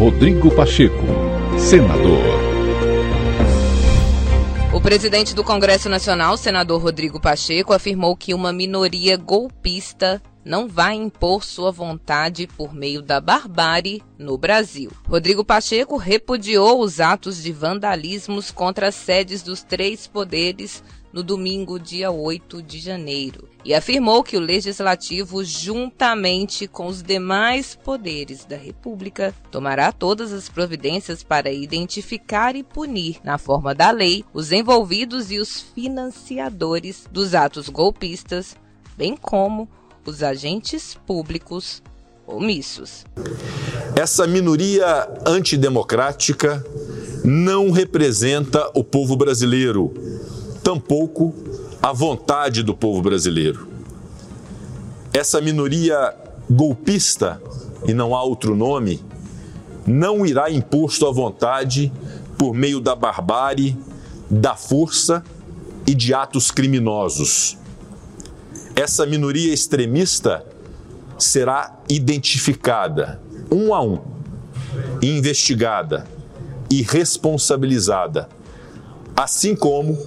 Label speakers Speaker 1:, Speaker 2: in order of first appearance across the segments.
Speaker 1: Rodrigo Pacheco, senador.
Speaker 2: O presidente do Congresso Nacional, senador Rodrigo Pacheco, afirmou que uma minoria golpista não vai impor sua vontade por meio da barbárie no Brasil. Rodrigo Pacheco repudiou os atos de vandalismos contra as sedes dos três poderes no domingo, dia 8 de janeiro, e afirmou que o Legislativo, juntamente com os demais poderes da República, tomará todas as providências para identificar e punir, na forma da lei, os envolvidos e os financiadores dos atos golpistas, bem como os agentes públicos omissos.
Speaker 3: Essa minoria antidemocrática não representa o povo brasileiro tampouco a vontade do povo brasileiro. Essa minoria golpista, e não há outro nome, não irá impor sua vontade por meio da barbárie, da força e de atos criminosos. Essa minoria extremista será identificada um a um, investigada e responsabilizada, assim como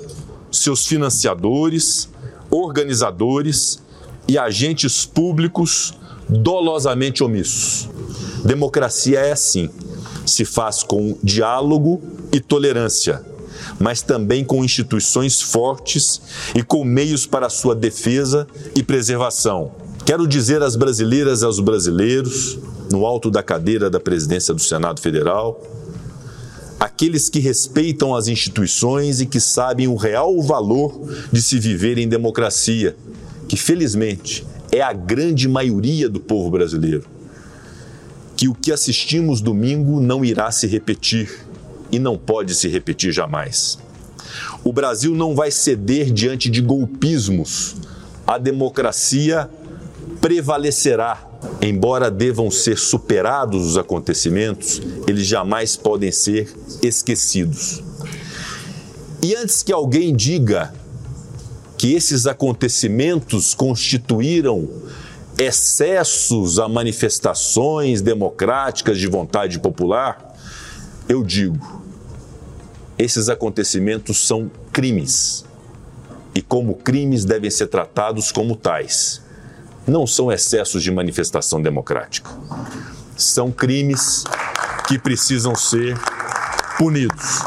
Speaker 3: seus financiadores, organizadores e agentes públicos dolosamente omissos. Democracia é assim: se faz com diálogo e tolerância, mas também com instituições fortes e com meios para sua defesa e preservação. Quero dizer às brasileiras e aos brasileiros, no alto da cadeira da presidência do Senado Federal, aqueles que respeitam as instituições e que sabem o real valor de se viver em democracia, que felizmente é a grande maioria do povo brasileiro. Que o que assistimos domingo não irá se repetir e não pode se repetir jamais. O Brasil não vai ceder diante de golpismos. A democracia prevalecerá embora devam ser superados os acontecimentos, eles jamais podem ser esquecidos. E antes que alguém diga que esses acontecimentos constituíram excessos a manifestações democráticas de vontade popular, eu digo: esses acontecimentos são crimes. E, como crimes, devem ser tratados como tais não são excessos de manifestação democrática. São crimes que precisam ser punidos.